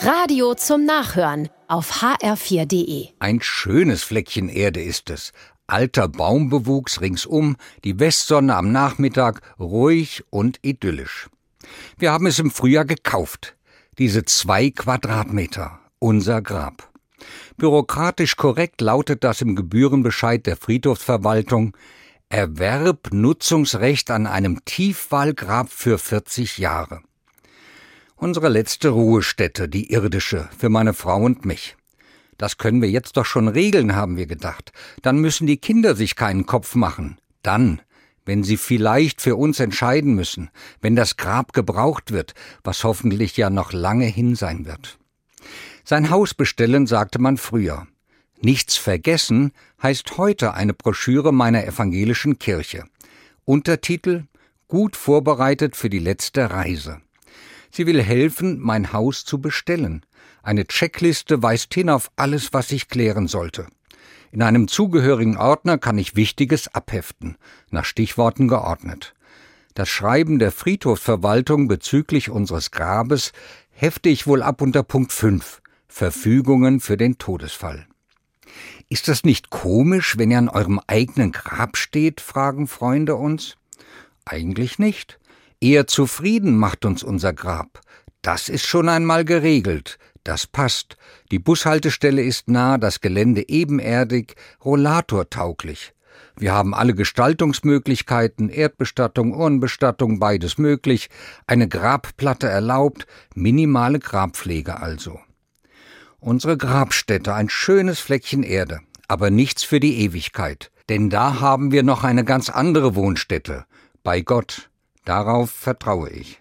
Radio zum Nachhören auf hr4.de. Ein schönes Fleckchen Erde ist es. Alter Baumbewuchs ringsum, die Westsonne am Nachmittag, ruhig und idyllisch. Wir haben es im Frühjahr gekauft. Diese zwei Quadratmeter. Unser Grab. Bürokratisch korrekt lautet das im Gebührenbescheid der Friedhofsverwaltung Erwerb Nutzungsrecht an einem Tiefwahlgrab für 40 Jahre. Unsere letzte Ruhestätte, die irdische, für meine Frau und mich. Das können wir jetzt doch schon regeln, haben wir gedacht. Dann müssen die Kinder sich keinen Kopf machen. Dann, wenn sie vielleicht für uns entscheiden müssen, wenn das Grab gebraucht wird, was hoffentlich ja noch lange hin sein wird. Sein Haus bestellen, sagte man früher. Nichts vergessen heißt heute eine Broschüre meiner evangelischen Kirche. Untertitel Gut vorbereitet für die letzte Reise. Sie will helfen, mein Haus zu bestellen. Eine Checkliste weist hin auf alles, was ich klären sollte. In einem zugehörigen Ordner kann ich Wichtiges abheften, nach Stichworten geordnet. Das Schreiben der Friedhofsverwaltung bezüglich unseres Grabes hefte ich wohl ab unter Punkt 5, Verfügungen für den Todesfall. Ist das nicht komisch, wenn ihr an eurem eigenen Grab steht? fragen Freunde uns. Eigentlich nicht. Eher zufrieden macht uns unser Grab. Das ist schon einmal geregelt. Das passt. Die Bushaltestelle ist nah, das Gelände ebenerdig, rollatortauglich. Wir haben alle Gestaltungsmöglichkeiten, Erdbestattung, Urnenbestattung, beides möglich, eine Grabplatte erlaubt, minimale Grabpflege also. Unsere Grabstätte, ein schönes Fleckchen Erde, aber nichts für die Ewigkeit, denn da haben wir noch eine ganz andere Wohnstätte, bei Gott, Darauf vertraue ich.